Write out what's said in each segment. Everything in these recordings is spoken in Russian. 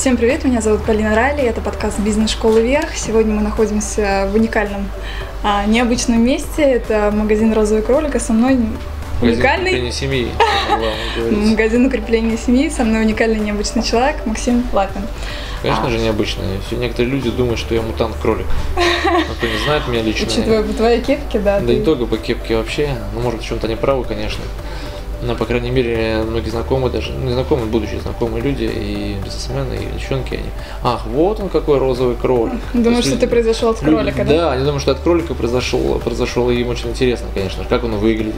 Всем привет, меня зовут Полина Райли, это подкаст «Бизнес-школы вверх». Сегодня мы находимся в уникальном, а, необычном месте. Это магазин «Розовый кролик», а со мной уникальный... Магазин семьи. Магазин укрепления семьи, со мной уникальный необычный человек Максим Лапин. Конечно а. же, необычно. Все некоторые люди думают, что я мутант-кролик. Кто не знает меня лично. Учитывая по твоей кепке, да. Да ты... не только по кепке вообще. Ну, может, в чем-то не правы, конечно. Но, по крайней мере, многие знакомые, даже ну, не знакомые, будущие знакомые люди, и бизнесмены, и девчонки, они, ах, вот он какой розовый кролик. Думаешь, что ты произошел от кролика, да? Да, они думают, что от кролика произошел, произошел, и им очень интересно, конечно, как он выглядит,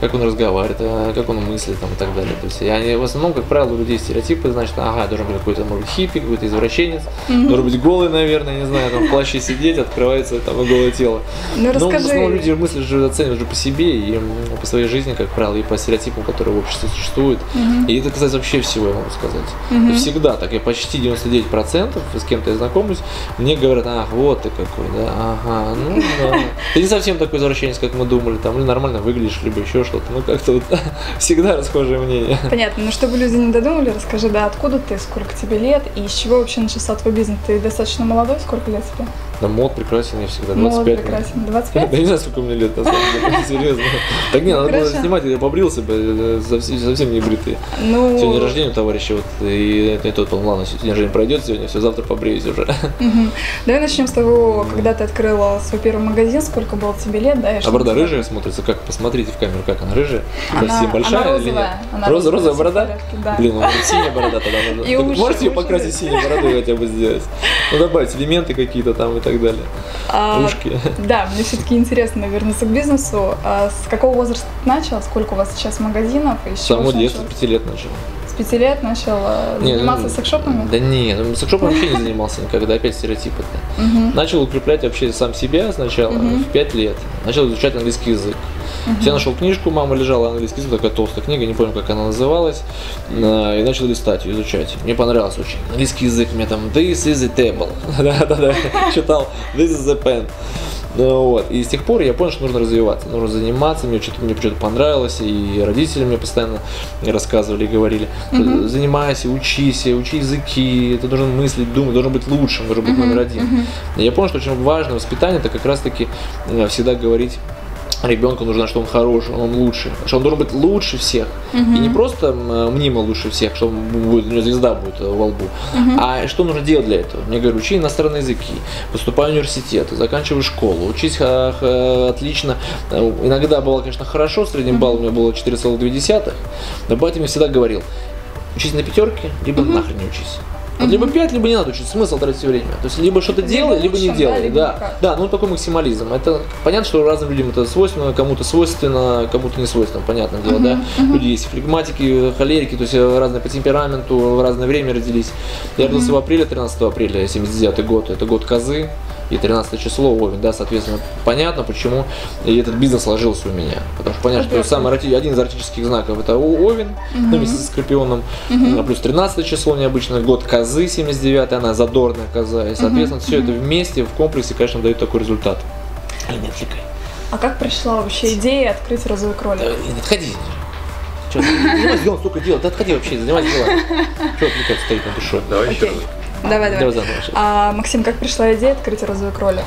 как он разговаривает, а, как он мыслит там, и так далее. То есть, они в основном, как правило, у людей стереотипы, значит, ага, должен быть какой-то, может быть, хиппи, какой-то извращенец, mm-hmm. должен быть голый, наверное, не знаю, там в плаще сидеть, открывается там и голое тело. Ну, расскажи... Но в основном люди мыслят же, оценивают же по себе и по своей жизни, как правило, и по стереотипам, которые в обществе существует. Угу. И это касается вообще всего, я могу сказать. Угу. И всегда так, я почти 99% с кем-то я знакомлюсь, мне говорят, ах, вот ты какой, да, ага, ну да. Ты не совсем такой извращенец, как мы думали, там, или нормально выглядишь, либо еще что-то. Ну, как-то вот всегда расхожее мнение. Понятно, ну чтобы люди не додумали, расскажи, да, откуда ты, сколько тебе лет, и с чего вообще начался твой бизнес? Ты достаточно молодой, сколько лет тебе? Да, мод прекрасен, я всегда 25. Мод прекрасен, 25? Да не знаю, сколько мне лет, на самом деле, серьезно. Так не, надо было снимать, я побрился бы, э, совсем не бритый. Ну... Сегодня рождение у товарища, вот, и это не тот, ладно, день рождения пройдет сегодня, все, завтра побреюсь уже. Давай начнем с того, когда ты открыла свой первый магазин, сколько было тебе лет, да? А борода рыжая смотрится, как, посмотрите в камеру, как она рыжая, совсем большая или нет? Роза, розовая борода? Блин, ну синяя борода тогда. Можете ее покрасить синей бородой хотя бы сделать? Ну добавить элементы какие-то там и так далее. А, Ушки. Да, мне все-таки интересно вернуться к бизнесу. А с какого возраста ты начал? Сколько у вас сейчас магазинов? И с самого детства, с пяти лет начал. С пяти лет начал э, не, заниматься ну, секшопами? Да не, ну, секшопом вообще не занимался никогда, опять стереотипы. Угу. Начал укреплять вообще сам себя сначала, угу. в пять лет. Начал изучать английский язык. Uh-huh. Я нашел книжку, мама лежала английский язык, такая толстая книга, не помню, как она называлась, э, и начал листать изучать. Мне понравилось очень. Английский язык мне там This is a table. Да-да-да, читал This is a pen. Вот. И с тех пор я понял, что нужно развиваться, нужно заниматься, мне что-то мне что-то понравилось, и родители мне постоянно рассказывали и говорили, mm-hmm. занимайся, учись, учи языки, ты должен мыслить, думать, должен быть лучшим, должен быть mm-hmm. номер один. И я понял, что очень важно воспитание, это как раз-таки э, всегда говорить ребенку нужно, что он хороший, он лучший, что он должен быть лучше всех. Uh-huh. И не просто мнимо лучше всех, что будет, у него звезда будет во лбу, uh-huh. а что нужно делать для этого. Мне говорят, учи иностранные языки, поступай в университет, заканчивай школу, учись отлично. Иногда было, конечно, хорошо, средний uh-huh. балл у меня было 4,2, но батя мне всегда говорил, учись на пятерке, либо uh-huh. нахрен не учись. Вот либо 5, либо не надо учить, смысл тратить время. То есть либо что-то делай, либо не делай. Да, да, да, ну такой максимализм. Это понятно, что разным людям это свойственно, кому-то свойственно, кому-то не свойственно, понятное дело, да. Люди есть флегматики, холерики, то есть разные по темпераменту, в разное время родились. Я родился в апреле, 13 апреля, 79 год, это год козы и 13 число Овен, да, соответственно, понятно, почему и этот бизнес сложился у меня. Потому что понятно, что самый, один из эротических знаков это Овен, угу. ну, вместе со Скорпионом, угу. плюс 13 число необычно, год козы 79 она задорная коза, и, соответственно, угу. все это вместе в комплексе, конечно, дает такой результат. Или не отвлекай. А как пришла вообще идея открыть розовый кролик? Да, не отходи. Что, занимайся делом, столько дел. Да отходи вообще, занимайся делом. Что отвлекать стоит на душе? Давай еще раз. Давай, давай. давай а, Максим, как пришла идея открыть розовый кролик?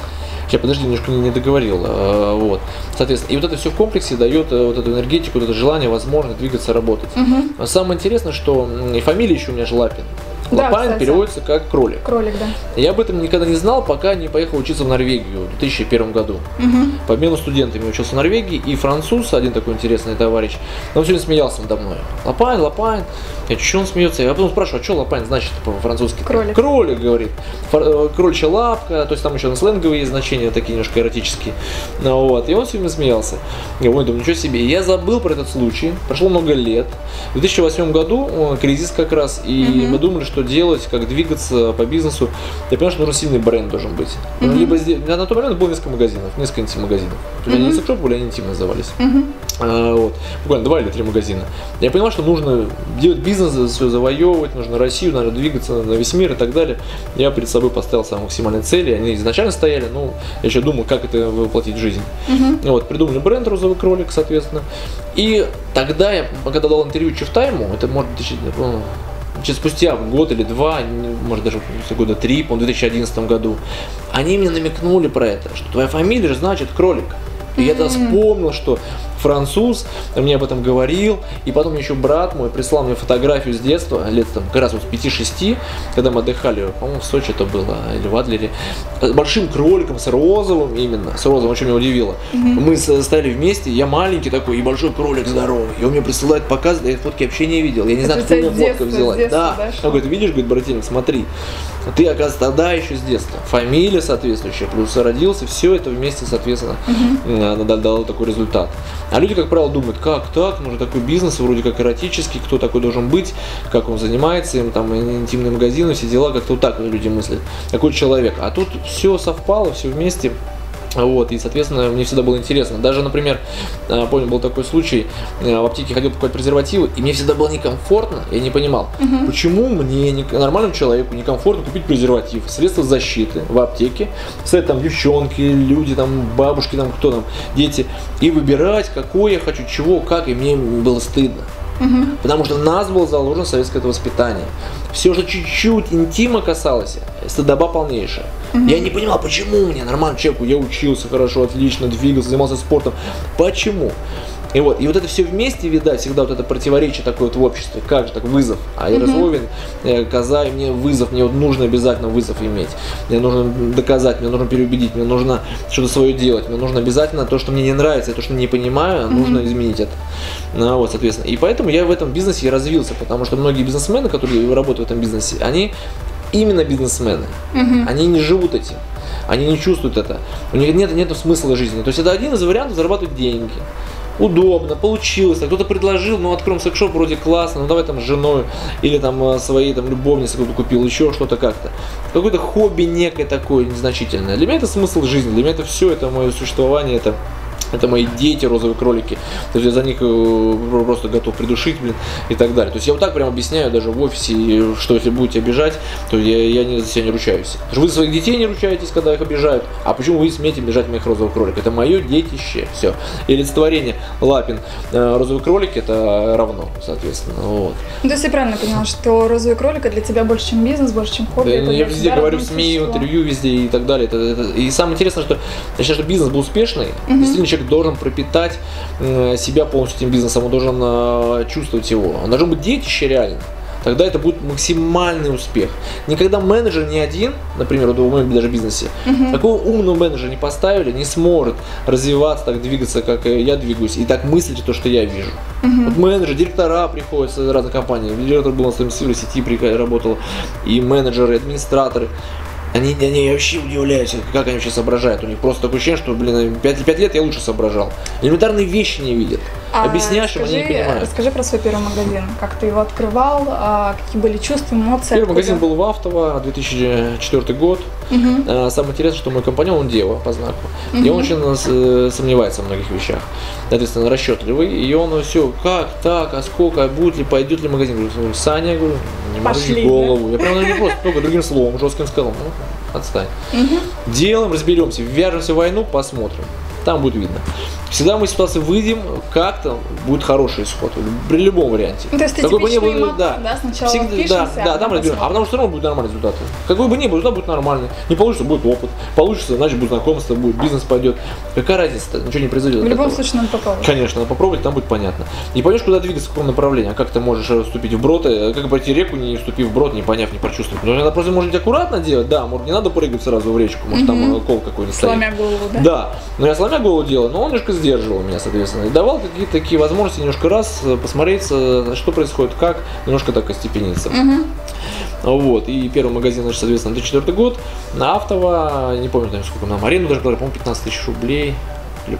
Я подожди, немножко не, договорил. А, вот. Соответственно, и вот это все в комплексе дает э, вот эту энергетику, вот это желание, возможность двигаться, работать. Угу. Самое интересное, что и фамилия еще у меня же Лапин. Да, Лопайн кстати. переводится как кролик. Кролик, да. Я об этом никогда не знал, пока не поехал учиться в Норвегию в 2001 году. Угу. По обмену студентами учился в Норвегии, и француз, один такой интересный товарищ, он все время смеялся надо мной. Lapin, lapin. Я что он смеется? Я потом спрашиваю, а что lapin значит по-французски? Кролик. Кролик, говорит. Э, крольчья лапка, то есть там еще на сленговые значения такие немножко эротические. Ну, вот. И он все время смеялся. Я думаю, ничего себе. Я забыл про этот случай. Прошло много лет. В 2008 году э, кризис как раз, и угу. мы думали, что делать, как двигаться по бизнесу. Я понимаю, что нужен сильный бренд должен быть. Mm-hmm. Либо здесь, на тот момент было несколько магазинов, несколько интим-магазинов. Mm-hmm. Они не секшоп были, они интим назывались. Mm-hmm. А, вот. Буквально два или три магазина. Я понимал, что нужно делать бизнес, все завоевывать, нужно Россию, надо двигаться на весь мир и так далее. Я перед собой поставил самые максимальные цели, они изначально стояли, но я еще думал, как это воплотить в жизнь. Mm-hmm. Вот, придумали бренд «Розовый кролик», соответственно. И тогда я, когда дал интервью Чифтайму, это может через спустя год или два, может даже года три, по в 2011 году, они мне намекнули про это, что твоя фамилия же значит кролик. И я тогда вспомнил, что француз, мне об этом говорил, и потом еще брат мой прислал мне фотографию с детства, лет там как раз вот с 5-6, когда мы отдыхали, по-моему, в Сочи это было, или в Адлере, с большим кроликом, с розовым именно, с розовым, очень меня удивило. Mm-hmm. Мы стояли вместе, я маленький такой, и большой кролик здоровый, и он мне присылает показывает, я фотки вообще не видел, я не знаю, откуда фотка взяла. Да, да он говорит, видишь, говорит, братинок, смотри, ты, оказывается, тогда еще с детства, фамилия соответствующая, плюс родился, все это вместе, соответственно, mm-hmm. дало такой результат. А люди, как правило, думают, как так, нужен такой бизнес, вроде как эротический, кто такой должен быть, как он занимается, им там интимный магазин, все дела, как-то вот так люди мыслят. Такой человек. А тут все совпало, все вместе. Вот, и, соответственно, мне всегда было интересно. Даже, например, э, помню, был такой случай, э, в аптеке ходил покупать презервативы, и мне всегда было некомфортно, я не понимал, угу. почему мне, нормальному человеку, некомфортно купить презерватив, средства защиты в аптеке, стоят там девчонки, люди, там, бабушки, там, кто там, дети, и выбирать, какой я хочу, чего, как, и мне было стыдно. Угу. Потому что нас было заложено советское воспитание. Все, что чуть-чуть интима касалось, стыдоба полнейшая. Я не понимал, почему мне, нормальному человеку, я учился хорошо, отлично, двигался, занимался спортом. Почему? И вот, и вот это все вместе, видать, всегда вот это противоречие такое вот в обществе. Как же так, вызов. А я Ярославин, э, коза, и мне вызов, мне вот нужно обязательно вызов иметь. Мне нужно доказать, мне нужно переубедить, мне нужно что-то свое делать. Мне нужно обязательно то, что мне не нравится, то, что не понимаю, нужно изменить это. Ну, вот, соответственно. И поэтому я в этом бизнесе развился, потому что многие бизнесмены, которые работают в этом бизнесе, они именно бизнесмены. Угу. Они не живут этим. Они не чувствуют это. У них нет, нет смысла жизни. То есть это один из вариантов зарабатывать деньги удобно, получилось, кто-то предложил, ну откроем секшоп, вроде классно, ну давай там с женой или там э, своей там любовнице кто-то купил, еще что-то как-то. Какое-то хобби некое такое незначительное. Для меня это смысл жизни, для меня это все, это мое существование, это это мои дети, розовые кролики. То есть я за них э, просто готов придушить, блин, и так далее. То есть я вот так прям объясняю даже в офисе, что если будете обижать, то я, я не, за себя не ручаюсь. Вы за своих детей не ручаетесь, когда их обижают. А почему вы смеете обижать моих розовых кроликов? Это мое детище. Все. И олицетворение Лапин э, розовый кролик это равно, соответственно. Вот. Ну, то есть я правильно поняла, что розовый кролик для тебя больше, чем бизнес, больше, чем хобби. Да, я везде говорю в СМИ, в интервью везде и так далее. Это, это, и самое интересное, что считаю, что бизнес был успешный, угу. действительно человек должен пропитать себя полностью этим бизнесом, он должен э, чувствовать его. Он должен быть детище реально. Тогда это будет максимальный успех. Никогда менеджер не один, например, в моем даже бизнесе, uh-huh. такого умного менеджера не поставили, не сможет развиваться, так двигаться, как я двигаюсь, и так мыслить то, что я вижу. Uh-huh. Вот менеджеры, директора приходят с разных компаний. Директор был на своем сети работал, и менеджеры, и администраторы. Они, они вообще удивляются, как они вообще соображают. У них просто такое ощущение, что, блин, 5, 5 лет я лучше соображал. Элементарные вещи не видят. А Объясняешь им, они не понимают. Расскажи про свой первый магазин. Как ты его открывал, а какие были чувства, эмоции? Первый магазин был в Автово, 2004 год. Угу. Самое интересное, что мой компаньон, он дева по знаку. Угу. И он очень э, сомневается в многих вещах. Соответственно, расчетливый. И он все, как, так, а сколько, а будет ли, пойдет ли магазин. Говорю, Саня, говорю, не морочи голову. Я прям не просто только другим словом, жестким сказал. Ну, отстань. Угу. Делаем, разберемся, вяжемся в войну, посмотрим. Там будет видно всегда мы из ситуации выйдем, как-то будет хороший исход при любом варианте. Ну, то есть Какой бы ни был, мотор, да, да, сначала всегда, впишемся, да, да, там разберем. А потому что все равно будет нормальный результат. Какой бы ни был, результат будет нормальный. Не получится, будет опыт. Получится, значит будет знакомство, будет бизнес пойдет. Какая разница-то? Ничего не произойдет. В любом этого. случае надо попробовать. Конечно, надо попробовать, там будет понятно. Не поймешь, куда двигаться, в каком направлении, а как ты можешь вступить в брод, э, как пройти реку, не вступив в брод, не поняв, не прочувствовав. Но надо просто, может быть, аккуратно делать, да, может, не надо прыгать сразу в речку, может, там кол какой-нибудь стоит. Сломя голову, да? Да, но я сломя голову делал, но он немножко сдерживал меня, соответственно. И давал какие-то такие возможности немножко раз э, посмотреть, э, что происходит, как, немножко так остепениться. Угу. Вот, и первый магазин, значит, соответственно, 2004 год, на Автово, не помню, наверное, сколько нам аренду даже, по-моему, 15 тысяч рублей, или,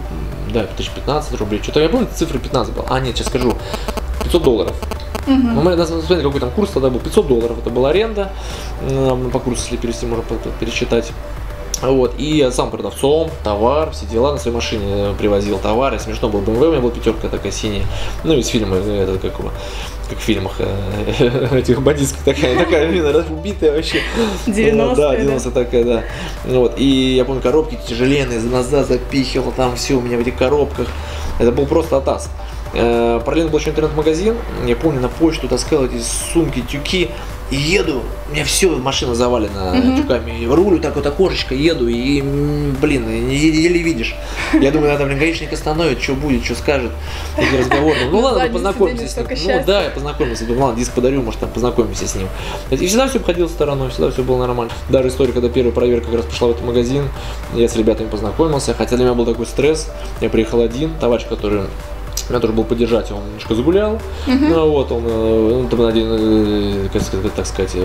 да, 15 рублей, что-то я помню, цифры 15 был, а, нет, сейчас скажу, 500 долларов. Угу. Ну, мы, смотрите, какой там курс тогда был, 500 долларов, это была аренда, по курсу, если перевести, можно пересчитать. Вот, и я сам продавцом, товар, все дела на своей машине э, привозил товары. Смешно был BMW, у меня была пятерка такая синяя. Ну, из фильма, э, это как, как в фильмах э, этих бандитских такая, такая, убитая вообще. 90 Да, 90 такая, да. Вот, и я помню, коробки тяжеленные, назад запихивал там все у меня в этих коробках. Это был просто атас. Параллельно был еще интернет-магазин. Я помню, на почту таскал эти сумки, тюки. И еду, у меня все, машина завалена mm-hmm. тюками. Рулю так вот окошечко, еду, и, блин, еле видишь. Я думаю, надо, блин, гаишник остановит, что будет, что скажет. Такие разговоры. Ну ладно, познакомимся с ним. Ну да, я познакомился. Думаю, ладно, диск подарю, может, там познакомимся с ним. И всегда все обходил стороной, всегда все было нормально. Даже история, когда первая проверка как раз пришла в этот магазин, я с ребятами познакомился, хотя для меня был такой стресс. Я приехал один, товарищ, который меня тоже был поддержать, он немножко загулял. Uh-huh. Ну, вот он, э, он там один, э, так сказать,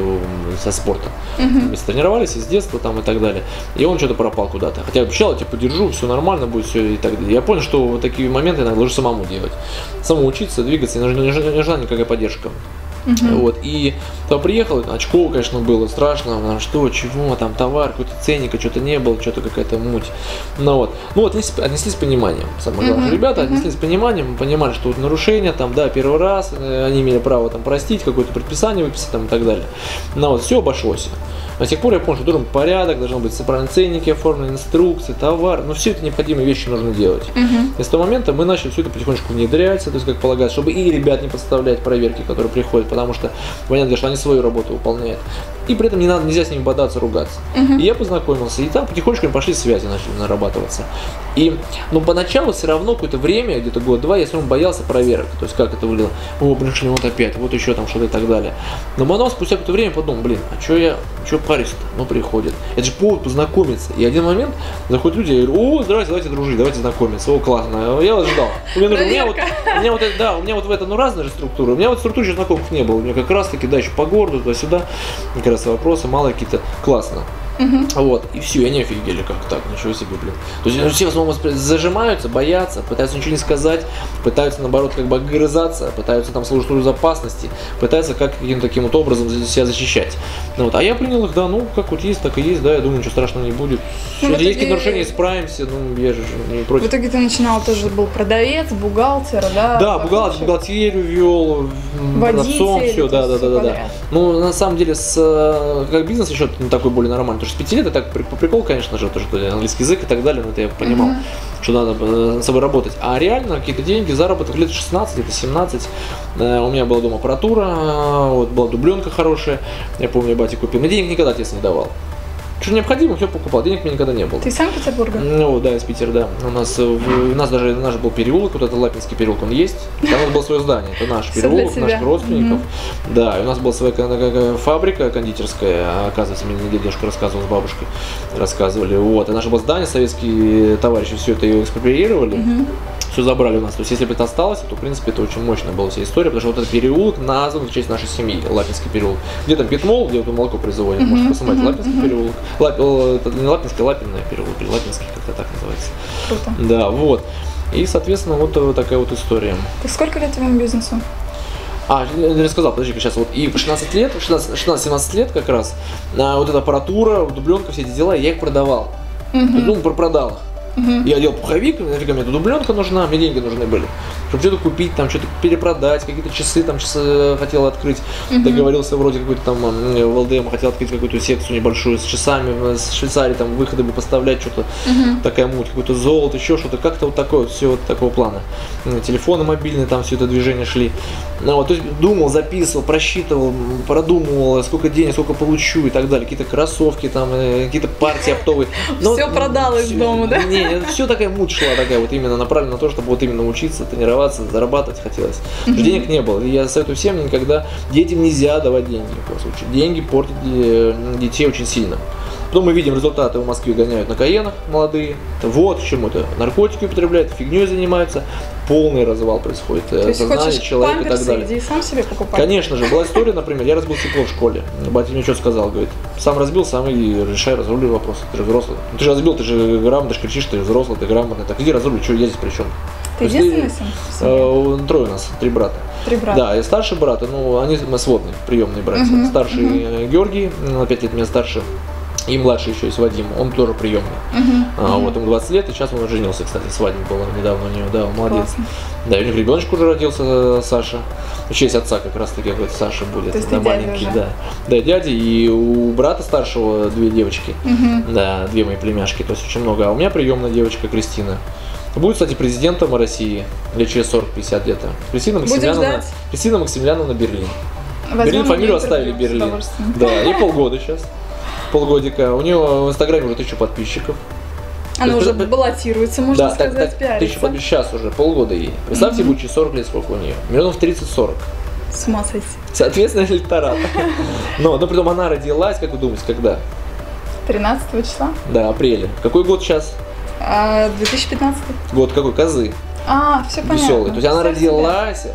со спорта. Uh-huh. Мы тренировались с детства там и так далее. И он что-то пропал куда-то. Хотя обещал, я тебя поддержу, все нормально будет, все и так далее. Я понял, что вот такие моменты иногда лучше самому делать. Самому учиться, двигаться, не нужна, не нужна никакая поддержка. Uh-huh. Вот, и то приехал, очков, конечно, было страшно, потому что, чего, там товар, какой-то ценника, что-то не было, что-то какая-то муть. Ну вот, ну вот отнеслись, отнеслись с пониманием, самое главное. Uh-huh. Ребята отнеслись с пониманием, понимали, что вот нарушение, там, да, первый раз, э, они имели право там простить, какое-то предписание выписать там и так далее. Ну вот, все обошлось. До сих пор я понял, что должен быть порядок, должны быть правильные ценники оформлены, инструкции, товар. Но все это необходимые вещи нужно делать. Uh-huh. И с того момента мы начали все это потихонечку внедрять, то есть как полагается, чтобы и ребят не подставлять проверки, которые приходят, потому что понятно, что они свою работу выполняют и при этом не надо, нельзя с ними бодаться, ругаться. Uh-huh. И я познакомился, и там потихонечку пошли связи начали нарабатываться. И, ну, поначалу все равно какое-то время, где-то год-два, я все равно боялся проверок, то есть как это выглядело, о, пришли вот опять, вот еще там что-то и так далее. Но потом, спустя какое-то время, подумал, блин, а что я, что парюсь-то? Ну, приходит. Это же повод познакомиться. И один момент заходят люди, я говорю, о, здравствуйте, давайте дружить, давайте знакомиться, о, классно, я вас ждал. У меня, у меня вот, у меня вот, да, у меня вот в это, ну, разные же структуры, у меня вот структуры еще знакомых не было, у меня как раз таки, да, еще по городу, туда-сюда, как раз вопросы, мало какие-то, классно. Угу. Вот, и все, и они офигели, как так, ничего себе, блин. То есть все в основном зажимаются, боятся, пытаются ничего не сказать, пытаются наоборот как бы огрызаться, пытаются там служить службу безопасности, пытаются как каким-то таким вот образом себя защищать. Ну, вот, а я принял их, да, ну, как вот есть, так и есть, да, я думаю, ничего страшного не будет. Ну, Если есть какие-то нарушения, исправимся, ну, я же не против. В итоге ты начинал тоже, был продавец, бухгалтер, да? Да, бухгалтер, бухгалтерию вел, отцом, все, да, да, да, да, да. Ну, на самом деле, с, э, как бизнес еще такой более нормальный, что с 5 лет это так по приколу, конечно же, то, что английский язык и так далее, но это я понимал, mm-hmm. что надо э, над собой работать. А реально какие-то деньги, заработок лет 16, это 17. Э, у меня была дома аппаратура, вот была дубленка хорошая, я помню, я батя купил. Мне денег никогда отец не давал. Что необходимо, все покупал. Денег мне никогда не было. Ты из Санкт-Петербурга? Ну, да, из Питера, да. У нас, у нас даже наш был переулок, вот этот Лапинский переулок, он есть. Там у нас было свое здание. Это наш переулок, наших родственников. Mm-hmm. Да, и у нас была своя фабрика кондитерская, оказывается, мне дедушка рассказывал с бабушкой, рассказывали. Вот, и наше было здание, советские товарищи все это ее экспроприировали. Mm-hmm все забрали у нас. То есть, если бы это осталось, то, в принципе, это очень мощная была вся история, потому что вот этот переулок назван в честь нашей семьи, Лапинский переулок. Где там Питмол, где вот молоко производят, mm-hmm. можете посмотреть, mm-hmm. Лапинский переулок. Лап, это не Лапинский, а Лапинный переулок, или Лапинский, как-то так называется. Круто. Да, вот. И, соответственно, вот э, такая вот история. Так сколько лет твоему бизнесу? А, я рассказал, подожди сейчас вот и 16 лет, 16-17 лет как раз, а, вот эта аппаратура, дубленка, все эти дела, я их продавал. Mm-hmm. Ну, продал их. Угу. Я делал пуховик, нафига мне эта дубленка нужна, мне деньги нужны были. Чтобы что-то купить, там что-то перепродать, какие-то часы там часы э, хотел открыть. Угу. Договорился вроде какой-то там в ЛДМ, хотел открыть какую-то секцию небольшую с часами, э, с Швейцарии там выходами поставлять что-то, угу. такая муть, какой-то золото, еще что-то, как-то вот такое вот, все вот такого плана. Телефоны мобильные, там все это движение шли. Ну, вот, то есть думал, записывал, просчитывал, продумывал, сколько денег, сколько получу и так далее. Какие-то кроссовки, там, э, какие-то партии оптовые. Но, все продал из дома, да? Не, все такая муть шла такая, вот именно направлена на то, чтобы вот именно учиться, тренироваться, зарабатывать хотелось. Mm-hmm. Денег не было. И я советую всем никогда, детям нельзя давать деньги. В Деньги портят э, детей очень сильно. Потом мы видим результаты в Москве гоняют на Каенах молодые. Вот к чему это. Наркотики употребляют, фигней занимаются. Полный развал происходит. То есть сознание человека и так далее. Иди сам себе покупать. Конечно же. Была история, например, я разбил стекло в школе. Батя мне что сказал? Говорит, сам разбил, сам и решай, разрули вопрос. Ты же взрослый. Ну, ты же разбил, ты же грамотный, ты же кричишь, ты взрослый, ты грамотный. Так иди разрули, что я здесь при чем? Ты единственный сын? Э, трое у нас, три брата. Три брата. Да, и старший брат, ну, они сводные, приемные братья. Угу, Старший угу. Георгий, на 5 лет меня старше. И младший еще есть Вадим, он тоже приемный. Uh-huh. А, вот ему 20 лет, и сейчас он женился, кстати, свадьба была недавно у него, да, он молодец. Классно. Да, и у них ребеночек уже родился, Саша. В честь отца как раз таки говорит, Саша будет. То есть да, маленький, да. Да, дяди, и у брата старшего две девочки, uh-huh. да, две мои племяшки, то есть очень много. А у меня приемная девочка Кристина. Будет, кстати, президентом России лет через 40-50 лет. Кристина Максимляновна, Кристина Максимляновна Берлин. Возьмем Берлин фамилию оставили Берлин. Да, и полгода сейчас. Полгодика. У нее в Инстаграме уже тысяча подписчиков. Она уже это, баллотируется, можно да, сказать, так, так, тысяча подписчиков сейчас уже, полгода ей. Представьте, mm-hmm. будет через 40 лет сколько у нее. Миллионов 30-40. С ума сойти. Соответственно, электорат. Но, но при том она родилась, как вы думаете, когда? 13 числа. Да, апреля. Какой год сейчас? 2015. А, год какой? Козы. А, все понятно. Веселый. То есть она родилась себя.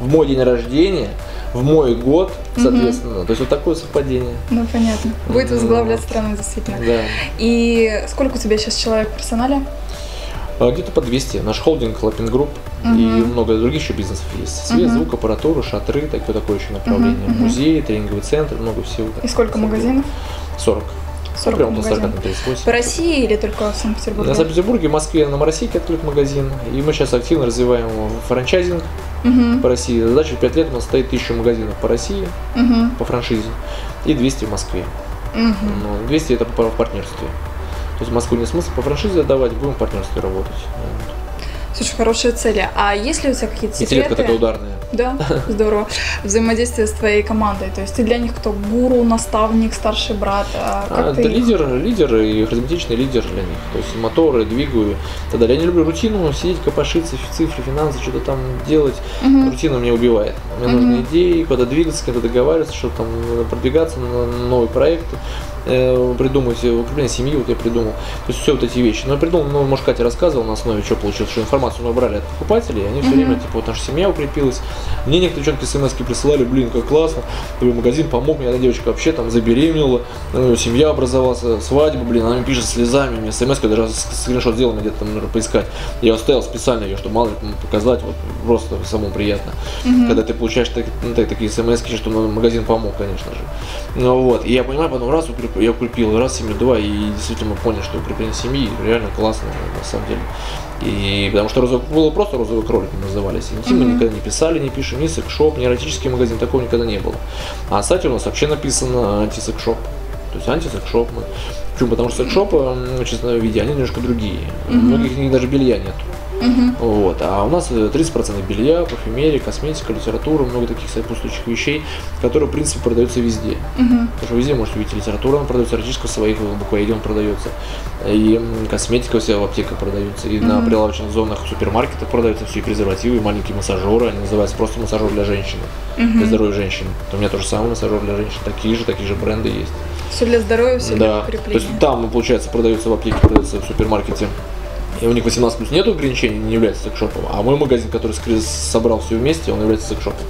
в мой день рождения, в мой год, соответственно. Угу. То есть вот такое совпадение. Ну, понятно. Будет возглавлять страну, действительно. Да. И сколько у тебя сейчас человек в персонале? А, где-то по 200. Наш холдинг Lapin Group угу. и много других еще бизнесов есть. Свет, угу. звук, аппаратура, шатры, такое, такое еще направление. Угу. Музей, тренинговый центр, много всего. И сколько магазинов? 40. 40 прям магазин. По России или только в Санкт-Петербурге? На Санкт-Петербурге, Москве, на Новороссийске открыт магазин. И мы сейчас активно развиваем франчайзинг угу. по России. Задача в 5 лет у нас стоит 1000 магазинов по России, угу. по франшизе, и 200 в Москве. Угу. 200 это по партнерстве. То есть в Москву не смысл по франшизе отдавать, будем в партнерстве работать. Слушай, хорошие цели. А есть ли у тебя какие-то секреты? Интеллектка такая ударная. Да, здорово. Взаимодействие с твоей командой. То есть ты для них кто? Гуру, наставник, старший брат? А как а, ты лидер, лидер и харизматичный лидер для них. То есть моторы, двигаю. Тогда я не люблю рутину, сидеть, копошиться, цифры, финансы, что-то там делать. Угу. Рутина меня убивает. Мне угу. нужны идеи, куда двигаться, куда договариваться, что там продвигаться на новые проекты э, придумать, укрепление семьи, вот я придумал. То есть все вот эти вещи. Но я придумал, ну, может, Катя рассказывала на основе, что получилось, что информацию мы брали от покупателей, и они все время, типа, вот наша семья укрепилась. Мне некоторые девчонки смс присылали, блин, как классно, твой магазин помог мне, одна девочка вообще там забеременела, ну, семья образовалась, свадьба, блин, она мне пишет слезами, мне смс даже скриншот сделал, где-то там, наверное, поискать. Я оставил специально ее, чтобы мало ли показать, вот просто самому приятно. Когда ты получаешь так, ну, так, такие смс, что магазин помог, конечно же. Ну вот, и я понимаю, потом раз укреп... я укрепил, раз семью, два, и действительно мы поняли, что укрепление семьи реально классно, на самом деле. И потому что розовый, было просто розовый кролик мы назывались. Интим mm-hmm. мы никогда не писали, не пишем, ни секшоп, ни эротический магазин, такого никогда не было. А на сайте у нас вообще написано антисекшоп. То есть антисекшоп мы. Почему? Потому что секшопы в честном виде, они немножко другие. Mm-hmm. Многих них даже белья нет. Угу. Вот. А у нас 30% белья, парфюмерия, косметика, литература, много таких сопутствующих вещей, которые, в принципе, продаются везде. Угу. Потому что везде можете увидеть литература, она продается, эротическая в своих буквоеде он продается, и косметика вся в аптеках продается, и угу. на прилавочных зонах супермаркетах продаются все и презервативы, и маленькие массажеры, они называются просто массажер для женщины, угу. для здоровья женщины. У меня тоже самый массажер для женщин, такие же, такие же бренды есть. Все для здоровья, все да. для укрепления. То есть там, получается, продается в аптеке, продается в супермаркете и у них 18 плюс нет ограничений, не является секшопом. А мой магазин, который собрал все вместе, он является секшопом.